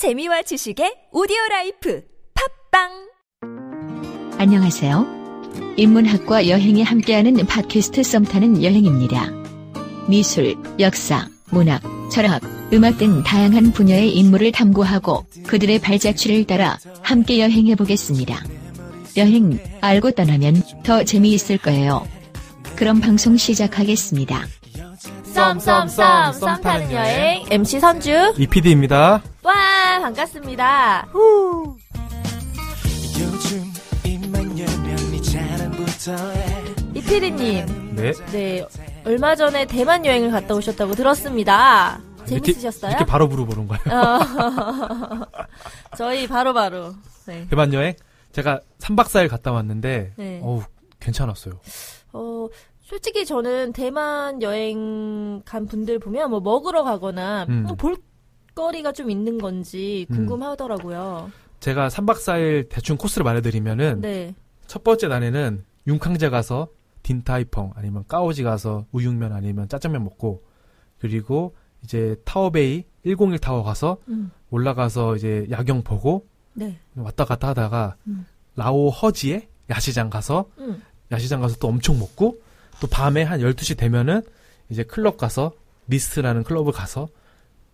재미와 지식의 오디오 라이프 팟빵 안녕하세요. 인문학과 여행이 함께하는 팟캐스트 썸타는 여행입니다. 미술, 역사, 문학, 철학, 음악 등 다양한 분야의 인물을 탐구하고 그들의 발자취를 따라 함께 여행해 보겠습니다. 여행 알고 떠나면 더 재미있을 거예요. 그럼 방송 시작하겠습니다. 썸썸썸 썸 타는 여행 MC 선주 이PD입니다. 와 반갑습니다. 입만 열면 네 네. 네 얼마 전에 대만 여행을 갔다 오셨다고 들었습니다. 재밌으셨어요? 이렇게, 바로 물어보는 거예요. 어. 저희 바로 바로 네. 대만 여행? 제가 3박 4일 갔다 왔는데, 네. 어우, 괜찮았어요. 어, 솔직히 저는 대만 여행 간 분들 보면 뭐 먹으러 가거나 음. 뭐 볼거리가 좀 있는 건지 음. 궁금하더라고요. 제가 3박 4일 대충 코스를 말해드리면은, 네. 첫 번째 날에는 융캉제 가서 딘타이펑 아니면 까오지 가서 우육면 아니면 짜장면 먹고, 그리고 이제 타오베이 101 타워 가서 음. 올라가서 이제 야경 보고 네. 왔다 갔다 하다가 음. 라오 허지에 야시장 가서 음. 야시장 가서 또 엄청 먹고 또 밤에 한 12시 되면은 이제 클럽 가서 미스트라는 클럽을 가서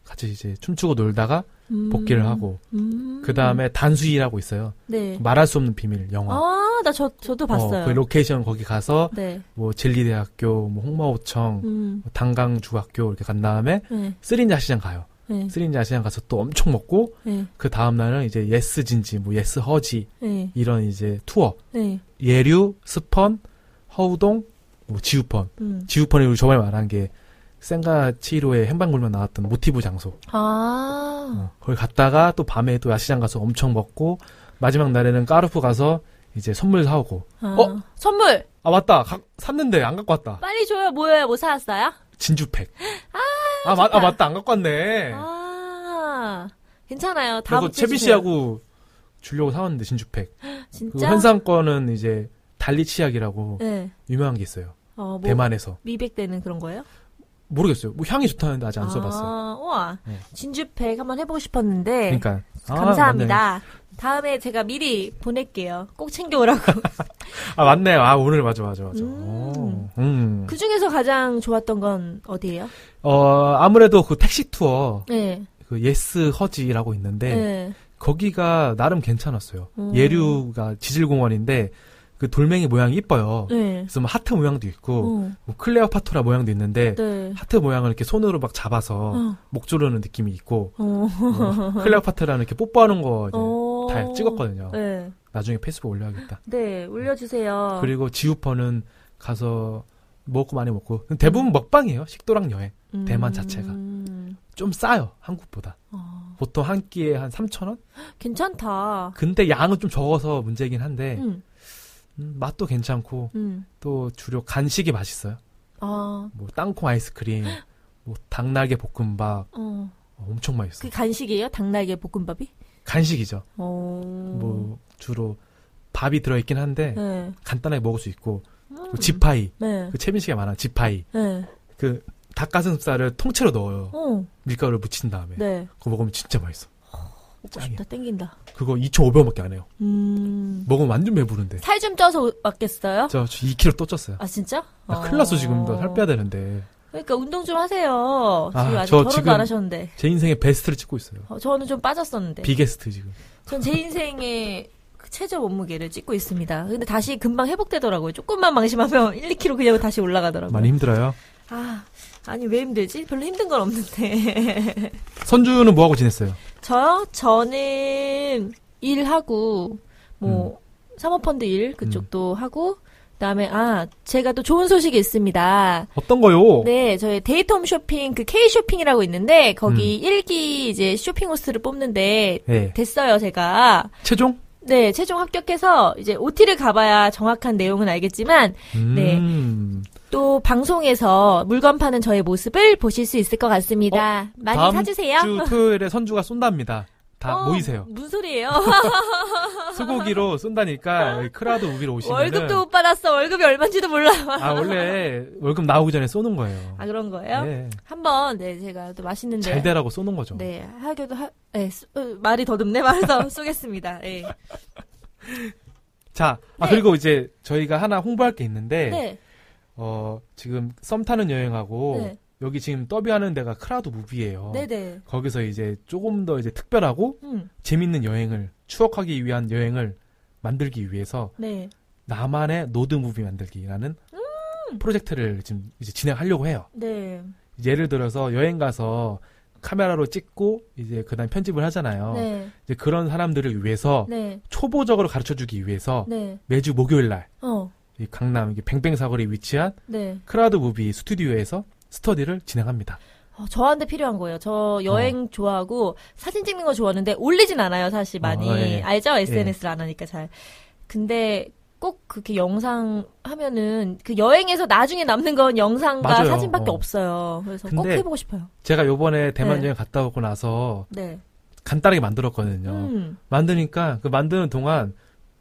같이 이제 춤추고 놀다가 음. 복귀를 하고 음. 그 다음에 단수이라고 있어요. 네. 말할 수 없는 비밀 영화. 아, 나 저, 저도 봤어요. 어, 그 로케이션 거기 가서 네. 뭐 진리대학교, 뭐 홍마오청, 음. 뭐 단강중학교 이렇게 간 다음에 네. 스린 야시장 가요. 네. 스린 야시장 가서 또 엄청 먹고 네. 그 다음 날은 이제 예스진지, 뭐 예스허지 네. 이런 이제 투어 네. 예류, 스펀, 허우동, 뭐 지우펀. 음. 지우펀이 우리 저번에 말한 게 센가 치히로의 행방불명 나왔던 모티브 장소. 아. 어, 거기 갔다가 또 밤에 또 야시장 가서 엄청 먹고 마지막 날에는 까르푸 가서 이제 선물 사오고. 아. 어? 선물! 아 맞다. 가- 샀는데 안 갖고 왔다. 빨리 줘요. 뭐예요? 뭐 사왔어요? 진주팩. 아, 맞, 아 맞다. 안 갖고 왔네. 아. 괜찮아요. 다음 주에 채비. 씨하고 주려고 사왔는데 진주팩. 그 진짜? 현상 거는 이제 달리 치약이라고 네. 유명한 게 있어요. 어, 뭐 대만에서. 미백되는 그런 거예요? 모르겠어요. 뭐 향이 좋다는데 아직 안 써봤어요. 아, 우와. 네. 진주팩 한번 해보고 싶었는데. 그러니까 아, 감사합니다. 다음에 제가 미리 보낼게요. 꼭 챙겨오라고. 아 맞네. 아 오늘 맞아 맞아 맞아. 음. 오, 음. 그 중에서 가장 좋았던 건 어디예요? 어 아무래도 그 택시 투어 네. 그 예스허지라고 있는데 네. 거기가 나름 괜찮았어요. 음. 예류가 지질공원인데 그 돌멩이 모양이 이뻐요. 네. 그래서 뭐 하트 모양도 있고 어, 뭐 클레오파트라 모양도 있는데 네. 하트 모양을 이렇게 손으로 막 잡아서 어. 목 조르는 느낌이 있고 어. 뭐 클레오파트라는 이렇게 뽀뽀하는 거 이제 어. 다 찍었거든요. 네. 나중에 페이스북 올려야겠다. 네, 올려주세요. 그리고 지우펀은 가서 먹고 많이 먹고 대부분 먹방이에요. 식도락 여행. 대만 자체가. 음. 좀 싸요. 한국보다. 어, 보통 한 끼에 한 3,000원? 괜찮다. 근데 양은 좀 적어서 문제긴 한데 음, 음, 맛도 괜찮고 음. 또 주로 간식이 맛있어요. 아, 뭐 땅콩 아이스크림, 뭐 닭날개 볶음밥 어. 어, 엄청 맛있어. 그요 간식이에요? 닭날개 볶음밥이? 간식이죠. 어. 뭐 주로 밥이 들어있긴 한데 네. 간단하게 먹을 수 있고 음. 그 지파이 네. 그 씨가 말한 지파이 네. 그 닭가슴살을 통째로 넣어요. 어. 밀가루를 묻힌 다음에 네. 그거 먹으면 진짜 맛있어. 먹고. 싶다. 땡긴다. 그거 2,500원밖에 안 해요. 음. 먹으면 완전 배부른데. 살 좀 쪄서 맞겠어요? 저 2kg 또 쪘어요. 아, 진짜? 나 큰일 났어 지금 살 빼야 되는데 그러니까 운동 좀 하세요. 아, 지금 아직 저 결혼도 지금- 안 하셨는데. 제 인생의 베스트를 찍고 있어요. 어, 저는 좀 빠졌었는데. 비게스트 지금. 전 제 인생의 그 최저 몸무게를 찍고 있습니다. 근데 다시 금방 회복되더라고요. 조금만 망심하면 1, 2kg 그냥 다시 올라가더라고요. 많이 힘들어요. 아, 아니 왜 힘들지? 별로 힘든 건 없는데. 선주는 뭐 하고 지냈어요? 저요? 저는 일하고 뭐 사모펀드 일 그쪽도 하고 그다음에 아 제가 또 좋은 소식이 있습니다. 어떤 거요? 네, 저희 데이트홈 쇼핑 그 K 쇼핑이라고 있는데 거기 일 1기 이제 쇼핑 호스를 뽑는데 네. 됐어요, 제가. 최종? 네, 최종 합격해서 이제 OT를 가봐야 정확한 내용은 알겠지만 네. 음. 또 방송에서 물건 파는 저의 모습을 보실 수 있을 것 같습니다. 많이 다들 사주세요. 주 토요일에 선주가 쏜답니다. 다 어, 모이세요. 무슨 소리예요? 소고기로 쏜다니까 크라우드 우비로 오시면 월급도 못 받았어. 월급이 얼마인지도 몰라. 아 원래 월급 나오기 전에 쏘는 거예요. 아 그런 거예요? 네. 한번 네 제가 또 맛있는데 잘 되라고 쏘는 거죠. 네 하기도 하, 네, 쏘- 어, 말이 더듬네 말해서 쏘겠습니다. 네. 자, 아 네. 그리고 이제 저희가 하나 홍보할 게 있는데 네. 어 지금 썸 타는 여행하고 네. 여기 지금 더빙하는 데가 Crowd Movie예요. 네네. 거기서 이제 조금 더 이제 특별하고 음. 재밌는 여행을 추억하기 위한 여행을 만들기 위해서 네. 나만의 로드 무비 만들기라는 음. 프로젝트를 지금 이제 진행하려고 해요. 네. 예를 들어서 여행 가서 카메라로 찍고 이제 그다음 편집을 하잖아요. 네. 이제 그런 사람들을 위해서 네. 초보적으로 가르쳐 주기 위해서 네. 매주 목요일 날 어. 이 강남 이게 뱅뱅 사거리에 위치한 네. Crowd Movie 스튜디오에서 스터디를 진행합니다. 어, 저한테 필요한 거예요. 저 여행 어. 좋아하고 사진 찍는 거 좋아하는데 올리진 않아요, 사실 많이. 어, 예. 알죠? SNS를 안 하니까 잘. 근데 꼭 그렇게 영상 하면은 그 여행에서 나중에 남는 건 영상과 맞아요. 사진밖에 어. 없어요. 그래서 꼭 해보고 싶어요. 제가 요번에 대만 네. 여행 갔다 오고 나서 네. 간단하게 만들었거든요. 음. 만드니까 그 만드는 동안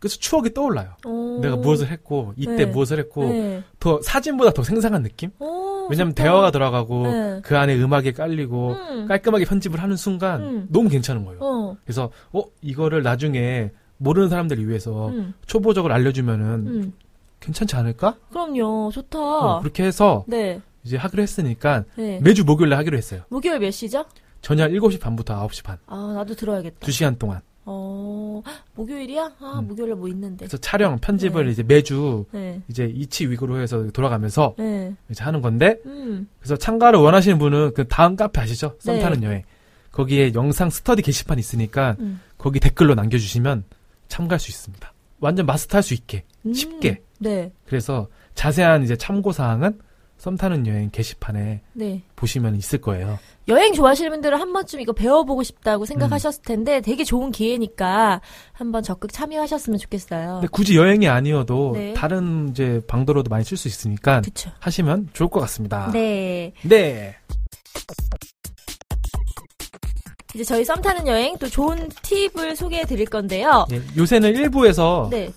그래서 추억이 떠올라요. 오. 내가 무엇을 했고 이때 네. 무엇을 했고 네. 더 사진보다 더 생생한 느낌? 오, 왜냐면 좋다. 대화가 들어가고 네. 그 안에 음악이 깔리고 음. 깔끔하게 편집을 하는 순간 음. 너무 괜찮은 거예요. 어. 그래서 어 이거를 나중에 모르는 사람들을 위해서 음. 초보적으로 알려주면은 음. 괜찮지 않을까? 그럼요. 좋다. 어, 그렇게 해서 네. 이제 하기로 했으니까 네. 매주 목요일에 하기로 했어요. 목요일 몇 시죠? 저녁 7시 반부터 9시 반. 아, 나도 들어야겠다. 2시간 동안. 어, 헉, 목요일이야? 아, 음. 목요일에 뭐 있는데. 그래서 촬영, 편집을 네. 이제 매주 네. 이제 이치 위구로 해서 돌아가면서 네. 이제 하는 건데 음. 그래서 참가를 원하시는 분은 그 다음 카페 아시죠? 썸 네. 타는 여행. 거기에 영상 스터디 게시판 있으니까 음. 거기 댓글로 남겨주시면 참가할 수 있습니다. 완전 마스터할 수 있게 음. 쉽게. 네. 그래서 자세한 이제 참고 사항은 썸 타는 여행 게시판에 네. 보시면 있을 거예요. 여행 좋아하시는 분들은 한 번쯤 이거 배워보고 싶다고 생각하셨을 음. 텐데 되게 좋은 기회니까 한번 적극 참여하셨으면 좋겠어요. 굳이 여행이 아니어도 네. 다른 이제 방도로도 많이 쓸 수 있으니까 그쵸. 하시면 좋을 것 같습니다. 네. 네. 이제 저희 썸 타는 여행 또 좋은 팁을 소개해 드릴 건데요. 예, 요새는 일부에서 네.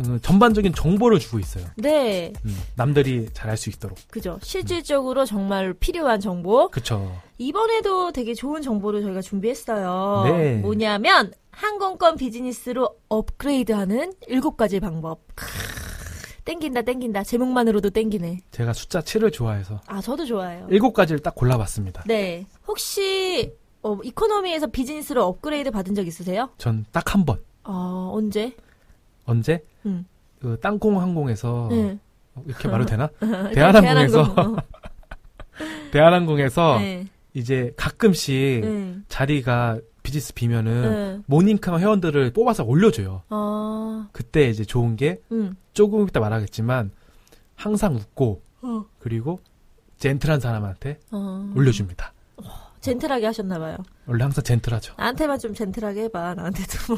어, 전반적인 정보를 주고 있어요. 네. 음, 남들이 잘 알 수 있도록. 그죠. 실질적으로 정말 필요한 정보. 그쵸. 이번에도 되게 좋은 정보를 저희가 준비했어요. 네. 뭐냐면 항공권 비즈니스로 업그레이드하는 일곱 가지 방법. 크, 땡긴다 땡긴다. 제목만으로도 땡기네. 제가 숫자 7을 좋아해서 아 저도 좋아해요. 일곱 가지를 딱 골라봤습니다. 네. 혹시 어, 이코노미에서 비즈니스로 업그레이드 받은 적 있으세요? 전 딱 한 번. 어, 언제? 언제? 음. 그 땅콩 항공에서 네. 어, 이렇게 말해도 되나? 일단 대한항공에서 대한항공. 대한항공에서 네. 이제 가끔씩 네. 자리가 비즈니스 비면은 네. 모닝카 회원들을 뽑아서 올려줘요. 아, 그때 이제 좋은 게 음. 조금 이따 말하겠지만 항상 웃고 어. 그리고 젠틀한 사람한테 어. 올려줍니다. 젠틀하게 하셨나봐요. 원래 항상 젠틀하죠. 나한테만 좀 젠틀하게 해봐. 나한테도.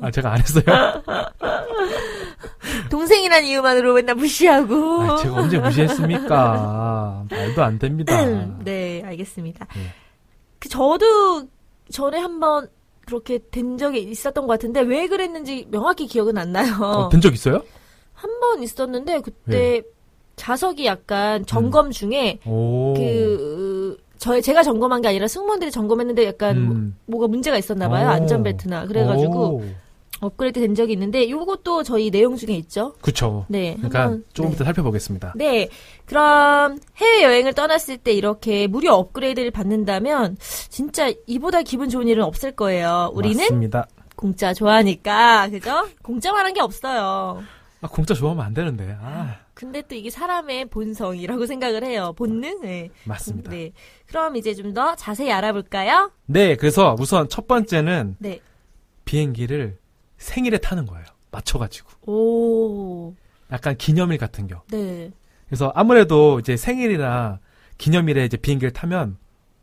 아 제가 안 했어요. 동생이란 이유만으로 맨날 무시하고. 아, 제가 언제 무시했습니까? 말도 안 됩니다. 네, 알겠습니다. 네. 그 저도 전에 한번 그렇게 된 적이 있었던 것 같은데 왜 그랬는지 명확히 기억은 안 나요. 어, 된적 있어요? 한 번 있었는데 그때 네. 좌석이 약간 점검 중에 오. 그 저희 제가 점검한 게 아니라 승무원들이 점검했는데 약간 음. 뭐, 가 문제가 있었나 봐요. 오. 안전벨트나. 그래 가지고 오. 업그레이드 된 적이 있는데 요것도 저희 내용 중에 있죠. 그쵸. 네. 그러니까 한번, 조금 네. 이따 살펴보겠습니다. 네. 그럼 해외 여행을 떠났을 때 이렇게 무료 업그레이드를 받는다면 진짜 이보다 기분 좋은 일은 없을 거예요. 우리는 맞습니다. 공짜 좋아하니까. 그죠? 공짜만한 게 없어요. 아, 공짜 좋아하면 안 되는데. 아, 근데 또 이게 사람의 본성이라고 생각을 해요. 본능? 네. 맞습니다. 네. 네. 그럼 이제 좀 더 자세히 알아볼까요? 그래서 우선 첫 번째는 네. 비행기를 생일에 타는 거예요. 맞춰가지고. 오. 약간 기념일 같은 겨. 네. 그래서 아무래도 이제 생일이나 기념일에 이제 비행기를 타면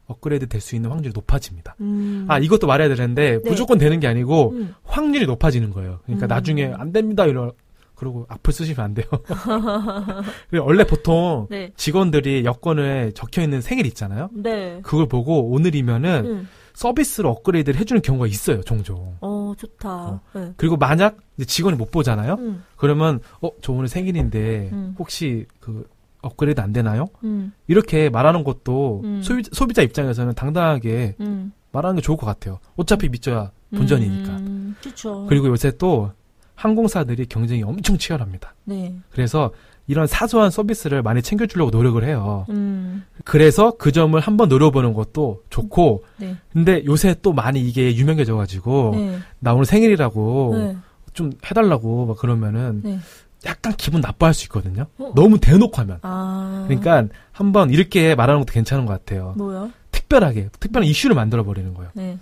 업그레이드 될 수 있는 확률이 높아집니다. 음. 아, 이것도 말해야 되는데 네. 무조건 되는 게 아니고 음. 확률이 높아지는 거예요. 그러니까 음. 나중에 안 됩니다 이러 그러고 앞을 쓰시면 안 돼요. 그리고 원래 보통 네. 직원들이 여권에 적혀 있는 생일 있잖아요. 네. 그걸 보고 오늘이면은 음. 서비스로 업그레이드를 해주는 경우가 있어요, 종종. 어, 좋다. 어. 네. 그리고 만약 직원이 못 보잖아요? 음, 그러면, 어, 저 오늘 생일인데, 음. 혹시 그, 업그레이드 안 되나요? 음, 이렇게 말하는 것도 음. 소비, 소비 자 입장에서는 당당하게 음. 말하는 게 좋을 것 같아요. 어차피 믿져야 본전이니까. 음, 그쵸. 그리고 요새 또 항공사들이 경쟁이 엄청 치열합니다. 네. 그래서 이런 사소한 서비스를 많이 챙겨주려고 노력을 해요. 음, 그래서 그 점을 한번 노려보는 것도 좋고, 네. 근데 요새 또 많이 이게 유명해져가지고, 네. 나 오늘 생일이라고 네. 좀 해달라고 막 그러면은 네. 약간 기분 나빠할 수 있거든요. 어. 너무 대놓고 하면. 아. 그러니까 한번 이렇게 말하는 것도 괜찮은 것 같아요. 뭐요? 특별하게, 특별한 이슈를 만들어 버리는 거예요. 네.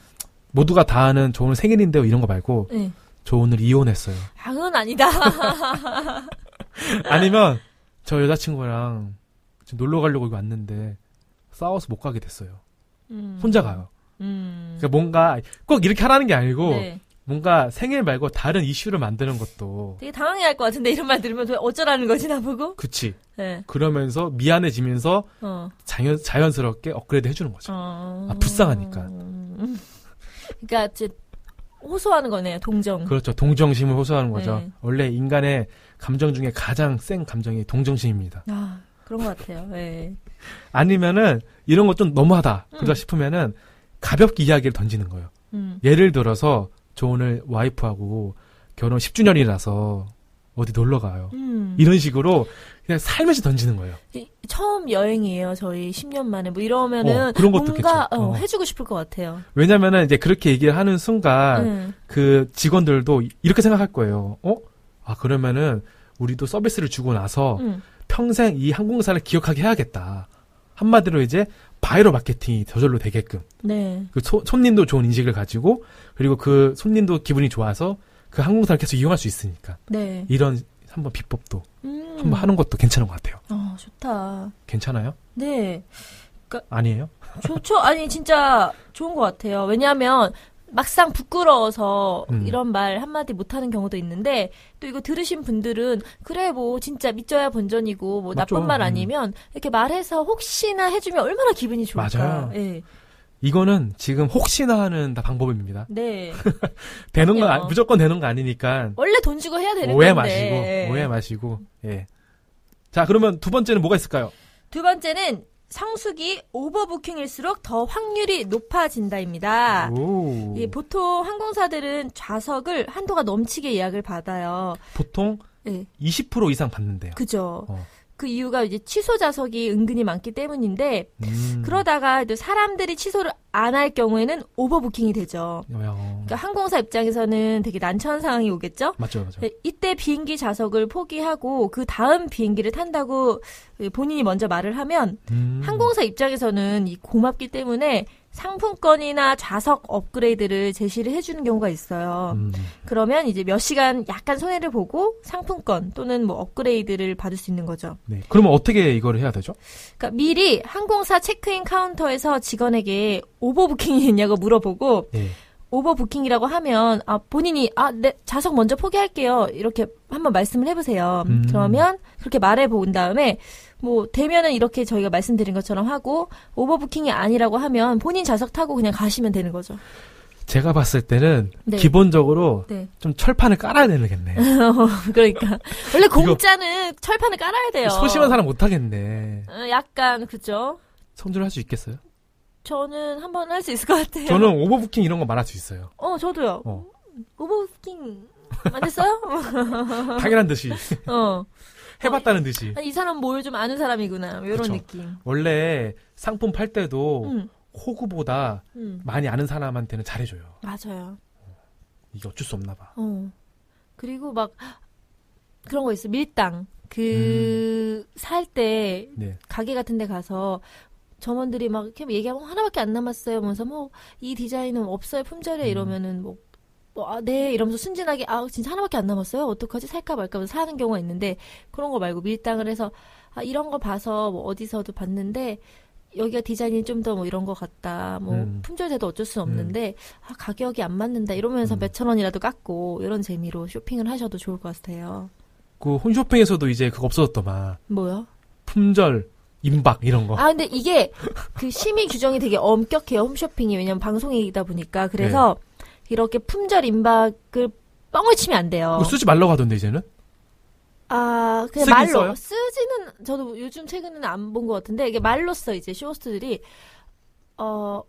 모두가 다 아는 저 오늘 생일인데요 이런 거 말고, 네. 저 오늘 이혼했어요. 아, 그건 아니다. 아니면 저 여자친구랑 지금 놀러 가려고 왔는데 싸워서 못 가게 됐어요. 음. 혼자 가요. 음. 그러니까 뭔가 꼭 이렇게 하라는 게 아니고 네. 뭔가 생일 말고 다른 이슈를 만드는 것도 되게 당황해할 것 같은데 이런 말 들으면 어쩌라는 거지 나보고? 그치. 네. 그러면서 미안해지면서 어. 자연, 자연스럽게 업그레이드 해주는 거죠. 어. 아, 불쌍하니까. 음. 그러니까 호소하는 거네요. 동정. 그렇죠. 동정심을 호소하는 거죠. 네. 원래 인간의 감정 중에 가장 센 감정이 동정심입니다. 아 그런 것 같아요. 네. 아니면은 이런 거좀 너무하다. 그러다 음. 싶으면은 가볍게 이야기를 던지는 거예요. 음. 예를 들어서 저 오늘 와이프하고 결혼 10주년이라서 어디 놀러 가요. 음. 이런 식으로 그냥 살며시 던지는 거예요. 이- 처음 여행이에요. 저희 10년 만에 뭐 이러면은 어, 그런 것도 뭔가 어, 어. 해주고 싶을 것 같아요. 왜냐면은 이제 그렇게 얘기를 하는 순간 음. 그 직원들도 이렇게 생각할 거예요. 어? 아, 그러면은 우리도 서비스를 주고 나서 음. 평생 이 항공사를 기억하게 해야겠다. 한마디로 이제 바이럴 마케팅이 저절로 되게끔. 네. 그 소- 손님도 좋은 인식을 가지고 그리고 그 손님도 기분이 좋아서 그 항공사를 계속 이용할 수 있으니까. 네. 이런 한번 비법도 음. 한번 하는 것도 괜찮은 것 같아요. 어 좋다. 괜찮아요? 네. 아니에요? 좋죠. 아니 진짜 좋은 것 같아요. 왜냐하면 막상 부끄러워서 음. 이런 말 한마디 못하는 경우도 있는데 또 이거 들으신 분들은 그래 뭐 진짜 믿져야 본전이고 뭐 맞죠. 나쁜 말 음. 아니면 이렇게 말해서 혹시나 해주면 얼마나 기분이 좋을까. 맞아요. 예. 이거는 지금 혹시나 하는 다 방법입니다. 네. 되는 건 그럼요. 아- 무조건 되는 거 아니니까 원래 돈 주고 해야 되는 오해 건데. 마시고 예. 오해 마시고 예. 자 그러면 두 번째는 뭐가 있을까요? 두 번째는 성수기 오버부킹일수록 더 확률이 높아진다입니다. 오. 예, 보통 항공사들은 좌석을 한도가 넘치게 예약을 받아요. 보통 예. 20% 이상 받는데요. 그죠. 어. 그 이유가 이제 취소 좌석이 은근히 많기 때문인데 음. 그러다가 또 사람들이 취소를 안 할 경우에는 오버부킹이 되죠. 어, 그러니까 항공사 입장에서는 되게 난처한 상황이 오겠죠. 맞죠, 맞죠. 네, 이때 비행기 좌석을 포기하고 그 다음 비행기를 탄다고 본인이 먼저 말을 하면 음. 항공사 입장에서는 이 고맙기 때문에 상품권이나 좌석 업그레이드를 제시를 해주는 경우가 있어요. 음. 그러면 이제 몇 시간 약간 손해를 보고 상품권 또는 뭐 업그레이드를 받을 수 있는 거죠. 네. 그러면 어떻게 이거를 해야 되죠? 그러니까 미리 항공사 체크인 카운터에서 직원에게 overbooking이 있냐고 물어보고 예. overbooking이라고 하면 아 본인이 아 네 좌석 먼저 포기할게요 이렇게 한번 말씀을 해보세요. 음. 그러면 그렇게 말해 본 다음에 뭐 되면은 이렇게 저희가 말씀드린 것처럼 하고 오버부킹이 아니라고 하면 본인 좌석 타고 그냥 가시면 되는 거죠. 제가 봤을 때는 네. 기본적으로 네. 좀 철판을 깔아야 되겠네. 그러니까 원래 공짜는 철판을 깔아야 돼요. 소심한 사람 못 하겠네. 어, 약간 그죠. 성질을 할수 있겠어요? 저는 한 번 할 수 있을 것 같아요. 저는 오버부킹 이런 거 말할 수 있어요. 어 저도요. 어. 오버부킹 안 했어요? 당연한 듯이 어. 해봤다는 듯이. 아니, 이 사람 뭘 좀 아는 사람이구나. 이런 그쵸. 느낌. 원래 상품 팔 때도 음, 호구보다 음, 많이 아는 사람한테는 잘해줘요. 맞아요. 이게 어쩔 수 없나 봐. 어. 그리고 막 그런 거 있어. 밀당. 그살때 네. 가게 같은 데 가서 점원들이 막 이렇게 얘기하면 하나밖에 안 남았어요. 하면서 뭐 이 디자인은 없어요. 품절에 음. 이러면은 뭐 뭐, 아, 네, 이러면서 순진하게, 아, 진짜 하나밖에 안 남았어요? 어떡하지? 살까 말까 하면서 사는 경우가 있는데, 그런 거 말고 밀당을 해서, 아, 이런 거 봐서 뭐 어디서도 봤는데, 여기가 디자인이 좀 더 뭐 이런 거 같다. 뭐, 음. 품절돼도 어쩔 수 없는데, 아, 가격이 안 맞는다. 이러면서 음. 몇천 원이라도 깎고, 이런 재미로 쇼핑을 하셔도 좋을 것 같아요. 그 홈쇼핑에서도 이제 그거 없어졌더만 뭐요? 품절 임박 이런 거. 아, 근데 이게 그 심의 규정이 되게 엄격해요. 홈쇼핑이. 왜냐면 방송이다 보니까. 그래서 이렇게 품절 임박을 뻥을 치면 안 돼요. 쓰지 말라고 하던데 이제는. 아, 그냥 말로. 써요? 쓰지는, 저도 요즘 최근에는 안 본 것 같은데, 이게 말로 써, 이제, 쇼호스트들이. 어,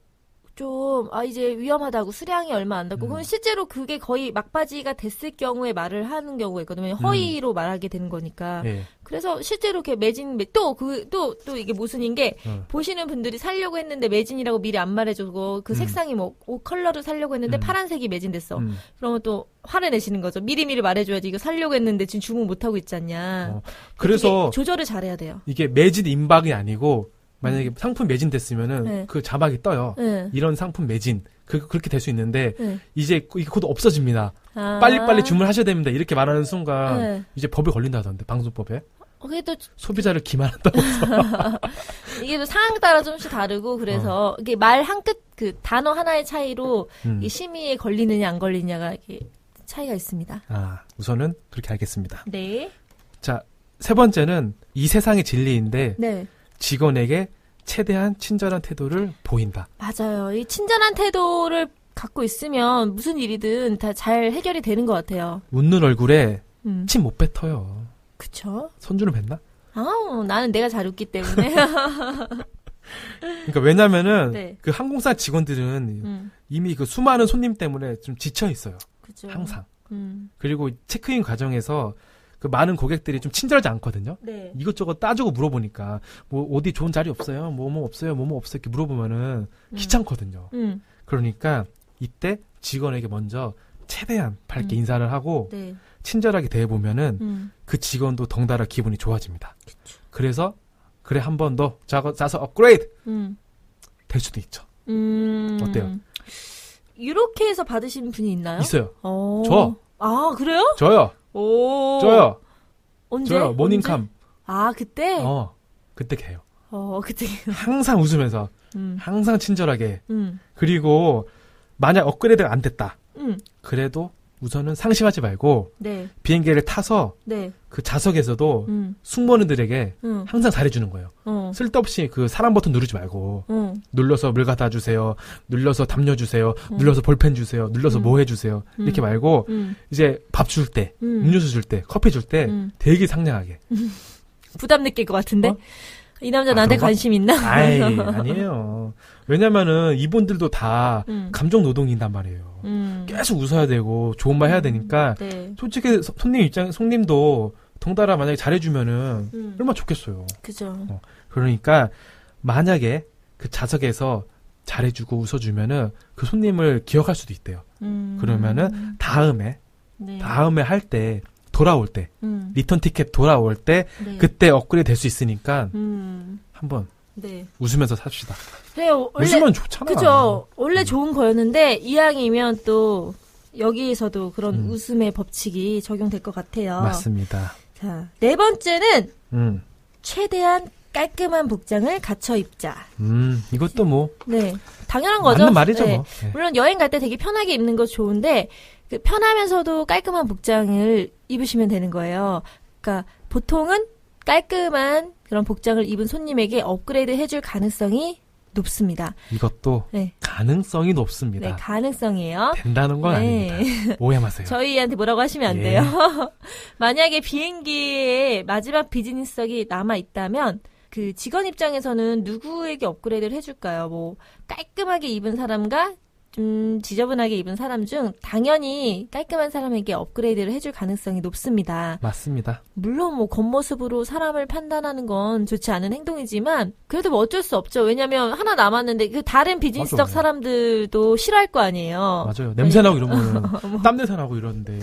좀, 아, 이제 위험하다고, 수량이 얼마 안 되고, 음. 그럼 실제로 그게 거의 막바지가 됐을 경우에 말을 하는 경우가 있거든요. 허위로 말하게 되는 거니까. 예. 그래서 실제로 이렇게 매진, 매- 또, 그, 또, 또 이게 모순인 게, 어. 보시는 분들이 살려고 했는데 매진이라고 미리 안 말해주고, 그 음. 색상이 뭐, 옷 컬러를 살려고 했는데 음. 파란색이 매진됐어. 음. 그러면 또 화를 내시는 거죠. 미리미리 말해줘야지. 이거 살려고 했는데 지금 주문 못하고 있지 않냐. 어, 그래서 조절을 잘해야 돼요. 이게 매진 임박이 아니고 만약에 상품 매진됐으면은 음. 네. 그 자막이 떠요. 네. 이런 상품 매진 그 그렇게 될 수 있는데 네. 이제 이게 곧 없어집니다. 아. 빨리빨리 주문하셔야 됩니다. 이렇게 말하는 순간 네. 이제 법에 걸린다던데 방송법에 어, 또 소비자를 기만한다고. 이게 또 상황 따라 조금씩 다르고 그래서 이게 말 한 끝 그 단어 하나의 차이로 음. 이 심의에 걸리느냐 안 걸리냐가 이게 차이가 있습니다. 아 우선은 그렇게 알겠습니다. 네. 자 세 번째는 이 세상의 진리인데 네. 직원에게 최대한 친절한 태도를 보인다. 맞아요. 이 친절한 태도를 갖고 있으면 무슨 일이든 다 잘 해결이 되는 것 같아요. 웃는 얼굴에 음. 침못 뱉어요. 그쵸? 손주는 뱉나? 아우, 나는 내가 잘 웃기 때문에. 그러니까 왜냐면은 네. 그 항공사 직원들은 음, 이미 그 수많은 손님 때문에 좀 지쳐 있어요. 그죠. 항상. 음. 그리고 체크인 과정에서 그 많은 고객들이 좀 친절하지 않거든요. 네. 이것저것 따지고 물어보니까 뭐 어디 좋은 자리 없어요? 뭐뭐 없어요? 뭐뭐 없어요? 이렇게 물어보면은 음. 귀찮거든요. 음. 그러니까 이때 직원에게 먼저 최대한 밝게 음. 인사를 하고 네. 친절하게 대해 보면은 음. 그 직원도 덩달아 기분이 좋아집니다. 그래서 그래 한 번 더 자서 자서 업그레이드 음. 될 수도 있죠. 음. 어때요? 이렇게 해서 받으신 분이 있나요? 있어요. 어. 저. 아, 그래요? 저요. 오. 저요. 언제? 저요. 모닝캄. 언제? 아, 그때? 어, 어. 그때 개요. 그때. 항상 웃으면서 음. 항상 친절하게 음. 그리고 만약 업그레이드가 안 됐다. 음. 그래도 우선은 상심하지 말고 네. 비행기를 타서 네. 그 좌석에서도 음. 승무원들에게 음. 항상 잘해주는 거예요. 어. 쓸데없이 그 사람 버튼 누르지 말고 어. 눌러서 물 갖다 주세요. 눌러서 담요 주세요. 음. 눌러서 볼펜 주세요. 눌러서 음. 뭐 해주세요. 이렇게 음. 말고 음. 이제 밥 줄 때, 음. 음료수 줄 때, 커피 줄때 음. 되게 상냥하게. 부담 느낄 것 같은데? 어? 이 남자 아, 나한테 그런가? 관심 있나? 아이 아니에요. 왜냐면은 이분들도 다 음. 감정 노동인단 말이에요. 음. 계속 웃어야 되고 좋은 말 해야 되니까 네. 솔직히 서- 손님 입장 손님도 덩달아 만약에 잘해주면은 음. 얼마나 좋겠어요. 그죠. 그러니까 만약에 그 좌석에서 잘해주고 웃어주면은 그 손님을 기억할 수도 있대요. 음. 그러면은 다음에 네. 다음에 할 때 돌아올 때 음. return ticket 돌아올 때 네. 그때 업그레이드 될 수 있으니까 음. 한번 네. 웃으면서 삽시다. 그래요. 원래 웃으면 좋잖아. 그죠. 원래 좋은 거였는데 이왕이면 또 여기에서도 그런 음. 웃음의 법칙이 적용될 것 같아요. 맞습니다. 자, 네 번째는 음, 최대한 깔끔한 복장을 갖춰 입자. 음, 이것도 뭐 네. 당연한 거죠. 맞는 말이죠. 네. 뭐. 네. 물론 여행 갈 때 되게 편하게 입는 거 좋은데 그 편하면서도 깔끔한 복장을 입으시면 되는 거예요. 그러니까 보통은 깔끔한 그런 복장을 입은 손님에게 업그레이드 해줄 가능성이 높습니다. 이것도 네. 가능성이 높습니다. 네, 가능성이에요. 된다는 건 네. 아닙니다. 오해 마세요. 저희한테 뭐라고 하시면 안 예. 돼요. 만약에 비행기에 마지막 비즈니스석이 남아 있다면 그 직원 입장에서는 누구에게 업그레이드를 해줄까요? 뭐 깔끔하게 입은 사람과 좀 지저분하게 입은 사람 중 당연히 깔끔한 사람에게 업그레이드를 해줄 가능성이 높습니다. 맞습니다. 물론 뭐 겉모습으로 사람을 판단하는 건 좋지 않은 행동이지만 그래도 뭐 어쩔 수 없죠. 왜냐면 하나 남았는데 그 다른 비즈니스석 맞아. 사람들도 싫어할 거 아니에요. 맞아요. 냄새 나고 이러면 뭐. 땀 냄새 나고 이러는데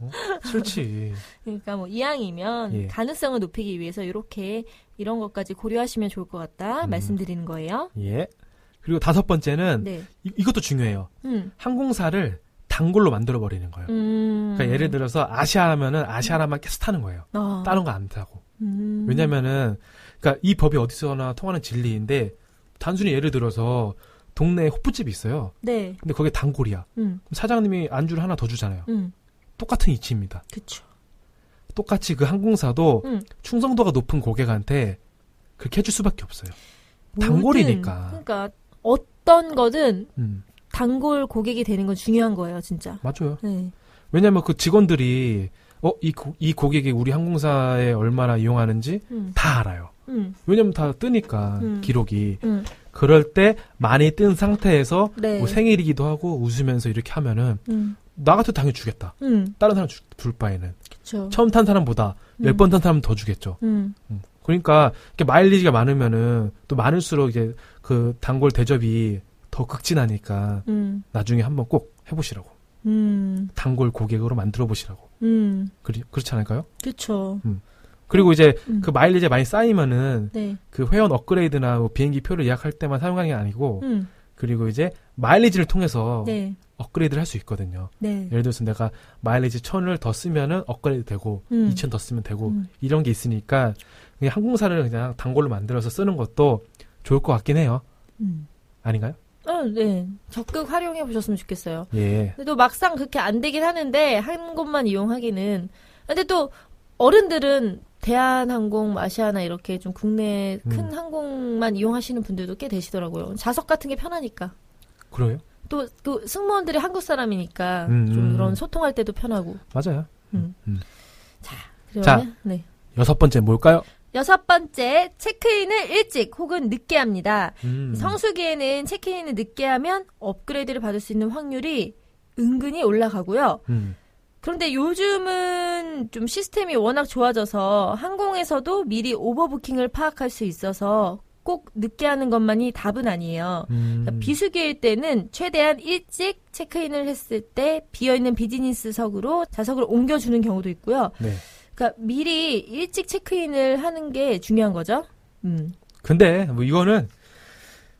어? 싫지. 그러니까 뭐 이왕이면 예. 가능성을 높이기 위해서 이렇게 이런 것까지 고려하시면 좋을 것 같다 음. 말씀드리는 거예요. 예. 그리고 다섯 번째는 네. 이, 것도 중요해요. 음. 항공사를 단골로 만들어 버리는 거예요. 음. 그러니까 예를 들어서 아시아 하면은 아시아나만 계속 타는 거예요. 어. 다른 거 안 타고. 음. 왜냐면은 그러니까 이 법이 어디서나 통하는 진리인데 단순히 예를 들어서 동네에 호프집이 있어요. 네. 근데 거기에 단골이야. 음. 사장님이 안주를 하나 더 주잖아요. 음. 똑같은 이치입니다. 그쵸. 똑같이 그 항공사도 음. 충성도가 높은 고객한테 그렇게 해줄 수밖에 없어요. 모든- 단골이니까. 그러니까 어떤 거든 음, 단골 고객이 되는 건 중요한 거예요, 진짜. 맞아요. 네. 왜냐면 그 직원들이 어, 이, 고, 이 고객이 우리 항공사에 얼마나 이용하는지 음. 다 알아요. 음. 왜냐면 다 뜨니까 음. 기록이. 음. 그럴 때 많이 뜬 상태에서 네. 뭐 생일이기도 하고 웃으면서 이렇게 하면은 음. 나 같아도 당연히 주겠다. 음. 다른 사람 주, 줄 바에는 그렇죠. 처음 탄 사람보다 몇 번 탄 사람 더 주겠죠. 그러니까 이렇게 마일리지가 많으면은 또 많을수록 이제 그 단골 대접이 더 극진하니까 음. 나중에 한번 꼭 해보시라고 음. 단골 고객으로 만들어 보시라고 음. 그리, 그렇지 않을까요? 그렇죠. 그리고 이제 음. 그 마일리지 많이 쌓이면은 네. 그 회원 업그레이드나 뭐 비행기 표를 예약할 때만 사용하는 게 아니고 음. 그리고 이제 마일리지를 통해서 네. 업그레이드를 할 수 있거든요. 네. 예를 들어서 내가 마일리지 1000을 더 쓰면은 업그레이드 되고 음. 2000더 쓰면 되고 음. 이런 게 있으니까 그냥 항공사를 그냥 단골로 만들어서 쓰는 것도 좋을 것 같긴 해요. 음. 아닌가요? 어, 네. 적극 활용해 보셨으면 좋겠어요. 예. 근데 또 막상 그렇게 안 되긴 하는데 한 곳만 이용하기는. 근데 또 어른들은 대한항공, 아시아나 이렇게 좀 국내 큰 음. 항공만 이용하시는 분들도 꽤 되시더라고요. 좌석 같은 게 편하니까. 그래요? 또그 승무원들이 한국 사람이니까 음, 좀 음. 그런 소통할 때도 편하고. 맞아요. 음. 음. 그러면 네. 여섯 번째 뭘까요? 여섯 번째 체크인을 일찍 혹은 늦게 합니다. 음. 성수기에는 체크인을 늦게 하면 업그레이드를 받을 수 있는 확률이 은근히 올라가고요. 음. 그런데 요즘은 좀 시스템이 워낙 좋아져서 항공에서도 미리 오버부킹을 파악할 수 있어서 꼭 늦게 하는 것만이 답은 아니에요. 음. 그러니까 비수기일 때는 최대한 일찍 체크인을 했을 때 비어있는 비즈니스석으로 좌석을 옮겨주는 경우도 있고요. 네. 그러니까 미리 일찍 체크인을 하는 게 중요한 거죠. 음. 근데 뭐 이거는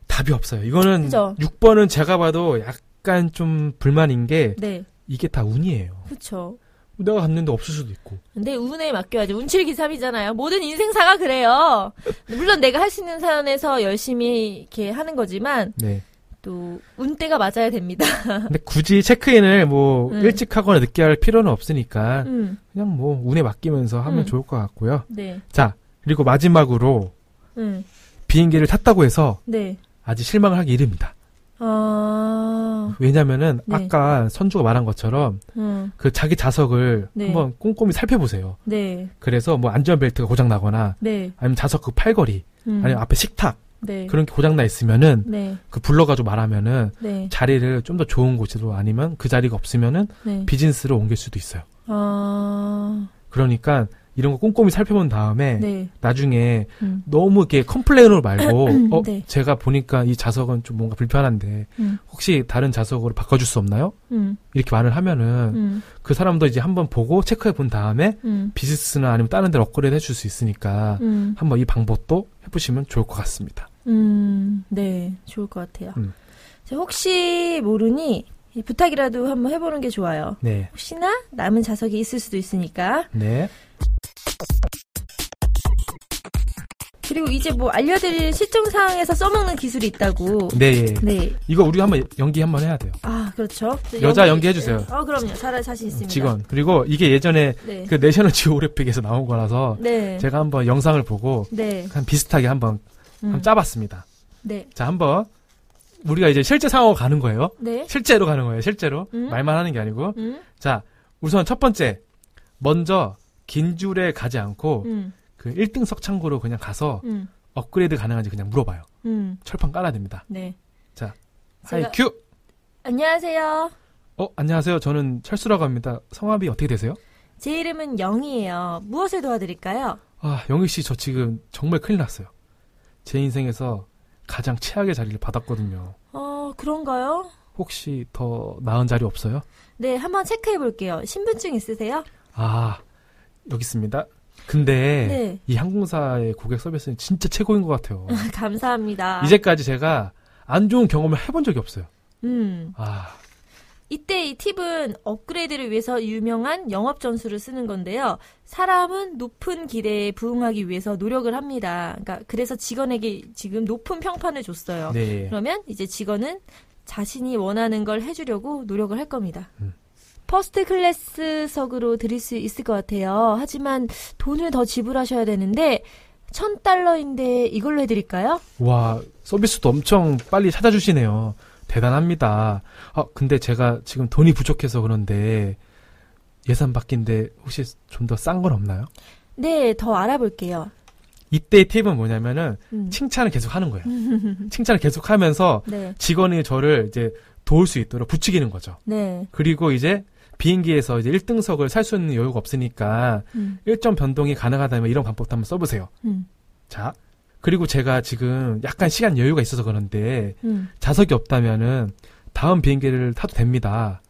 답이 없어요. 이거는 그죠. 6번은 제가 봐도 약간 좀 불만인 게 네. 이게 다 운이에요. 그렇죠. 내가 갔는데 없을 수도 있고. 근데 운에 맡겨야지. 운칠기삼이잖아요. 모든 인생사가 그래요. 물론 내가 할 수 있는 선에서 열심히 이렇게 하는 거지만 네. 또 운때가 맞아야 됩니다. 근데 굳이 체크인을 뭐 음. 일찍 하거나 늦게 할 필요는 없으니까 음. 그냥 뭐 운에 맡기면서 하면 음. 좋을 것 같고요. 네. 자, 그리고 마지막으로 음. 비행기를 탔다고 해서 네. 아직 실망을 하기 이릅니다. 아. 왜냐면은 네. 아까 선주가 말한 것처럼 음. 그 자기 자석을 네. 한번 꼼꼼히 살펴보세요. 네. 그래서 뭐 안전벨트가 고장 나거나 네. 아니면 자석 그 팔걸이 음. 아니면 앞에 식탁 네. 그런 게 고장 나 있으면은 네. 그 불러가지고 말하면은 네. 자리를 좀 더 좋은 곳으로 아니면 그 자리가 없으면은 네. 비즈니스로 옮길 수도 있어요. 아. 그러니까 이런 거 꼼꼼히 살펴본 다음에 네. 나중에 음. 너무 이렇게 complain으로 말고 어 네. 제가 보니까 이 좌석은 좀 뭔가 불편한데 음. 혹시 다른 좌석으로 바꿔줄 수 없나요? 음. 이렇게 말을 하면은 음. 그 사람도 이제 한번 보고 체크해 본 다음에 음. 비즈니스나 아니면 다른 데로 업그레이드 해줄 수 있으니까 음. 한번 이 방법도 해보시면 좋을 것 같습니다. 음. 네. 좋을 것 같아요. 음. 자, 혹시 모르니 이 부탁이라도 한번 해보는 게 좋아요. 네, 혹시나 남은 자석이 있을 수도 있으니까. 네, 그리고 이제 뭐 알려드릴 실정 사항에서 써먹는 기술이 있다고. 네. 예. 네. 이거 우리 한번 연기 한번 해야 돼요. 아, 그렇죠. 여자 연기 해주세요. 어, 그럼요. 잘할 자신 있습니다. 직원. 그리고 이게 예전에 네. 그 내셔널 지오그래픽에서 나온 거라서 네. 제가 한번 영상을 보고 네. 한 비슷하게 한번, 음. 한번 짜봤습니다. 네. 자, 한번 우리가 이제 실제 상황으로 가는 거예요. 네. 실제로 가는 거예요. 실제로 음. 말만 하는 게 아니고. 음. 자, 우선 첫 번째 먼저 긴 줄에 가지 않고 음. 그 1등석 창구로 그냥 가서 음. 업그레이드 가능한지 그냥 물어봐요. 음. 철판 깔아야 됩니다. 네. 자, 제가- 하이 큐. 안녕하세요. 어, 안녕하세요. 저는 철수라고 합니다. 성함이 어떻게 되세요? 제 이름은 영희에요. 무엇을 도와드릴까요? 아, 영희 씨, 저 지금 정말 큰일 났어요. 제 인생에서 가장 최악의 자리를 받았거든요. 어, 그런가요? 혹시 더 나은 자리 없어요? 네, 한번 체크해 볼게요. 신분증 있으세요? 아, 여기 있습니다. 근데 네. 이 항공사의 고객 서비스는 진짜 최고인 것 같아요. 감사합니다. 이제까지 제가 안 좋은 경험을 해본 적이 없어요. 음. 아, 이때 이 팁은 업그레이드를 위해서 유명한 영업 전술을 쓰는 건데요. 사람은 높은 기대에 부응하기 위해서 노력을 합니다. 그러니까 그래서 직원에게 지금 높은 평판을 줬어요. 네. 그러면 이제 직원은 자신이 원하는 걸 해주려고 노력을 할 겁니다. 음. first class석으로 드릴 수 있을 것 같아요. 하지만 돈을 더 지불하셔야 되는데 천 달러인데 이걸로 해드릴까요? 와, 서비스도 엄청 빨리 찾아주시네요. 대단합니다. 아, 근데 제가 지금 돈이 부족해서 그런데 예산 바뀐데 혹시 좀 더 싼 건 없나요? 네, 더 알아볼게요. 이때의 팁은 뭐냐면은 음. 칭찬을 계속 하는 거예요. 칭찬을 계속 하면서 네, 직원이 저를 이제 도울 수 있도록 부추기는 거죠. 네, 그리고 이제 비행기에서 이제 1등석을 살 수 있는 여유가 없으니까 음, 일정 변동이 가능하다면 이런 방법도 한번 써보세요. 음, 자. 그리고 제가 지금 약간 시간 여유가 있어서 그런데 음. 좌석이 없다면은 다음 비행기를 타도 됩니다.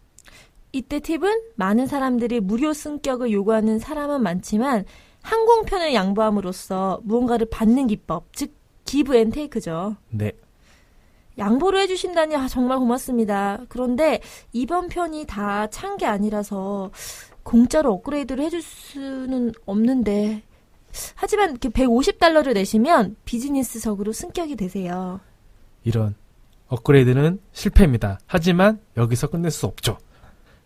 이때 팁은 많은 사람들이 무료 승격을 요구하는 사람은 많지만 항공편을 양보함으로써 무언가를 받는 기법, 즉 give and take죠. 네. 양보를 해주신다니 아, 정말 고맙습니다. 그런데 이번 편이 다 찬 게 아니라서 공짜로 업그레이드를 해줄 수는 없는데 하지만 이렇게 150달러를 내시면 비즈니스석으로 승격이 되세요. 이런 업그레이드는 실패입니다. 하지만 여기서 끝낼 수 없죠.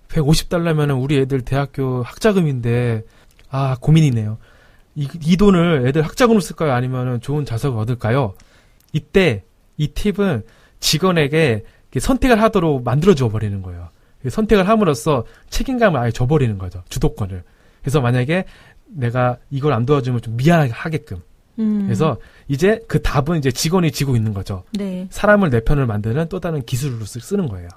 150달러면은 우리 애들 대학교 학자금인데 아 고민이네요. 이, 이 돈을 애들 학자금으로 쓸까요? 아니면은 좋은 좌석을 얻을까요? 이때 이 팁은 직원에게 선택을 하도록 만들어 줘 버리는 거예요. 선택을 함으로써 책임감을 아예 줘버리는 거죠. 주도권을. 그래서 만약에 내가 이걸 안 도와주면 좀 미안하게 하게끔. 음, 그래서 이제 그 답은 이제 직원이 지고 있는 거죠. 네 사람을 내 편을 만드는 또 다른 기술로 쓰- 쓰는 거예요.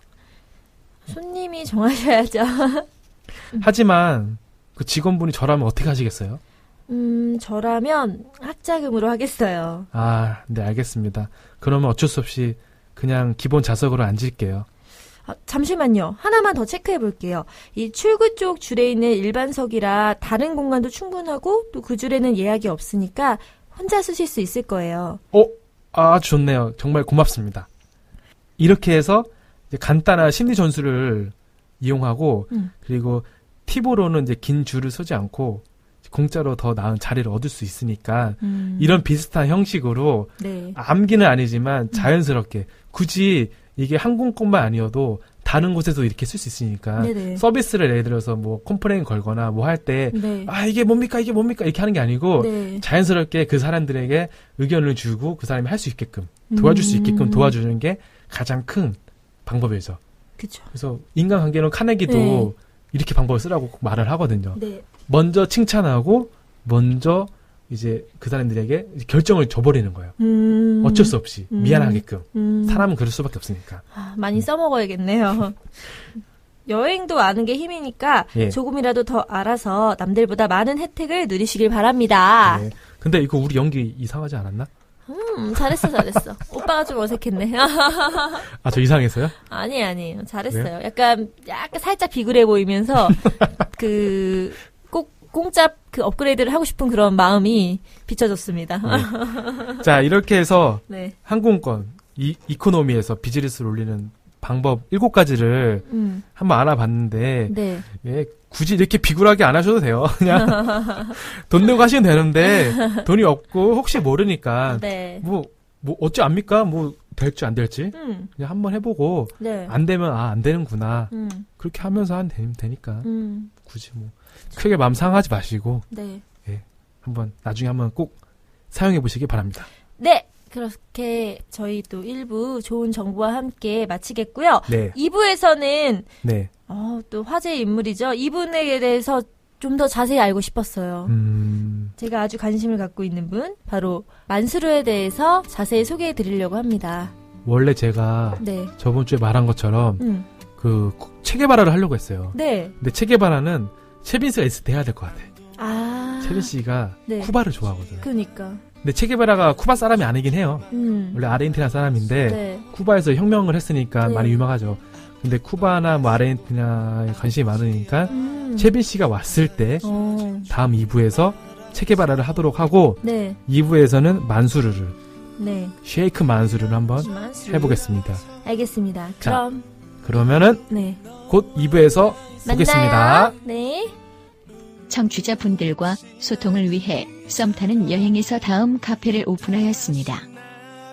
손님이 정하셔야죠. 하지만 그 직원분이 저라면 어떻게 하시겠어요? 음 저라면 학자금으로 하겠어요. 아, 네, 알겠습니다. 그러면 어쩔 수 없이 그냥 기본 좌석으로 앉을게요. 아, 잠시만요. 하나만 더 체크해 볼게요. 이 출구 쪽 줄에 있는 일반석이라 다른 공간도 충분하고 또 그 줄에는 예약이 없으니까 혼자 쓰실 수 있을 거예요. 어, 아, 좋네요. 정말 고맙습니다. 이렇게 해서 간단한 심리 전술을 이용하고 음. 그리고 팁으로는 이제 긴 줄을 서지 않고 공짜로 더 나은 자리를 얻을 수 있으니까 음, 이런 비슷한 형식으로 네. 암기는 아니지만 자연스럽게 굳이 이게 항공권만 아니어도 다른 곳에서 이렇게 쓸 수 있으니까 네네. 서비스를 예를 들어서 뭐 complain 걸거나 뭐 할때 네. 아 이게 뭡니까 이게 뭡니까 이렇게 하는 게 아니고 네. 자연스럽게 그 사람들에게 의견을 주고 그 사람이 할 수 있게끔 도와줄 수 있게끔 음, 도와주는 게 가장 큰 방법이죠. 그쵸. 그래서 인간관계는 카네기도 네. 이렇게 방법을 쓰라고 말을 하거든요. 네. 먼저 칭찬하고 먼저 이제 그 사람들에게 결정을 줘버리는 거예요. 음, 어쩔 수 없이 음. 미안하게끔 음, 사람은 그럴 수밖에 없으니까. 아, 많이 써먹어야겠네요. 여행도 아는 게 힘이니까 예. 조금이라도 더 알아서 남들보다 많은 혜택을 누리시길 바랍니다. 네. 근데 이거 우리 연기 이상하지 않았나? 음, 잘했어, 잘했어. 오빠가 좀 어색했네. 아 저 이상했어요? 아니, 아니에요. 잘했어요. 약간, 약간 살짝 비굴해 보이면서, 그, 꼭, 공짜 그 업그레이드를 하고 싶은 그런 마음이 비춰졌습니다. 자 이렇게 해서 네. 항공권 이 이코노미에서 비즈니스를 올리는 방법 7가지를 음, 한번 알아봤는데 네. 예, 굳이 이렇게 비굴하게 안 하셔도 돼요. 그냥 돈 내고 하시면 되는데 돈이 없고 혹시 모르니까 네. 뭐, 뭐 어찌 압니까? 뭐 될지 안 될지 음, 그냥 한번 해보고 네. 안 되면 아 안 되는구나 음, 그렇게 하면서 하면 되- 되니까 음, 굳이 뭐 크게 마음 상하지 마시고 네. 한번 나중에 한번 꼭 사용해 보시기 바랍니다. 네. 그렇게 저희 또 1부 좋은 정보와 함께 마치겠고요. 네, 2부에서는 네, 어, 또 화제의 인물이죠. 이분에 대해서 좀 더 자세히 알고 싶었어요. 음, 제가 아주 관심을 갖고 있는 분, 바로 만수르에 대해서 자세히 소개해 드리려고 합니다. 원래 제가 네. 저번 주에 말한 것처럼 음. 그 체계바라를 하려고 했어요. 네. 근데 체계바라는 채빈 씨가 있을 때 해야 될 것 같아. 아. 채빈 씨가 네. 쿠바를 좋아하거든. 그니까. 근데 체계바라가 쿠바 사람이 아니긴 해요. 음. 원래 아르헨티나 사람인데 네. 쿠바에서 혁명을 했으니까 네. 많이 유명하죠. 근데 쿠바나 뭐 아르헨티나에 관심이 많으니까 음. 채빈 씨가 왔을 때 어. 다음 2부에서 체계바라를 하도록 하고 네. 2부에서는 만수르를 네. 쉐이크 만수르를 한번 만수르. 해보겠습니다. 알겠습니다. 자, 그럼 그러면은 네. 곧 2부에서 보겠습니다. 만나요. 네. 청취자분들과 소통을 위해 썸타는 여행에서 다음 카페를 오픈하였습니다.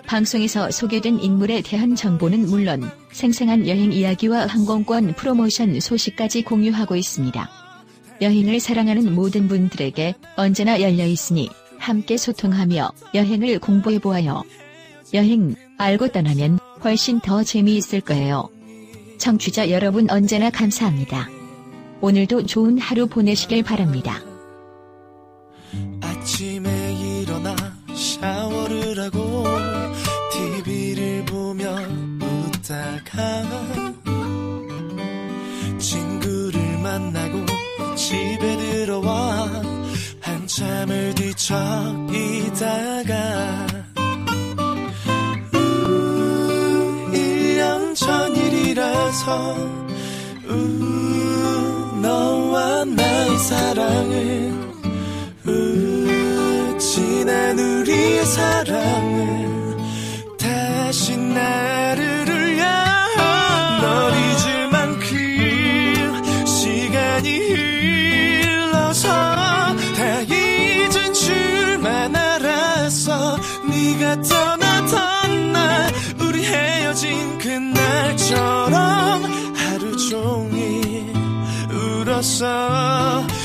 방송에서 소개된 인물에 대한 정보는 물론 생생한 여행 이야기와 항공권 프로모션 소식까지 공유하고 있습니다. 여행을 사랑하는 모든 분들에게 언제나 열려 있으니 함께 소통하며 여행을 공부해 보아요. 여행 알고 떠나면 훨씬 더 재미있을 거예요. 청취자 여러분 언제나 감사합니다. 오늘도 좋은 하루 보내시길 바랍니다. 아침에 일어나 샤워를 하고 TV를 보며 웃다가 친구를 만나고 집에 들어와 한참을 뒤척이다가 우, 너와 나의 사랑은 우, 지난 우리의 사랑은 울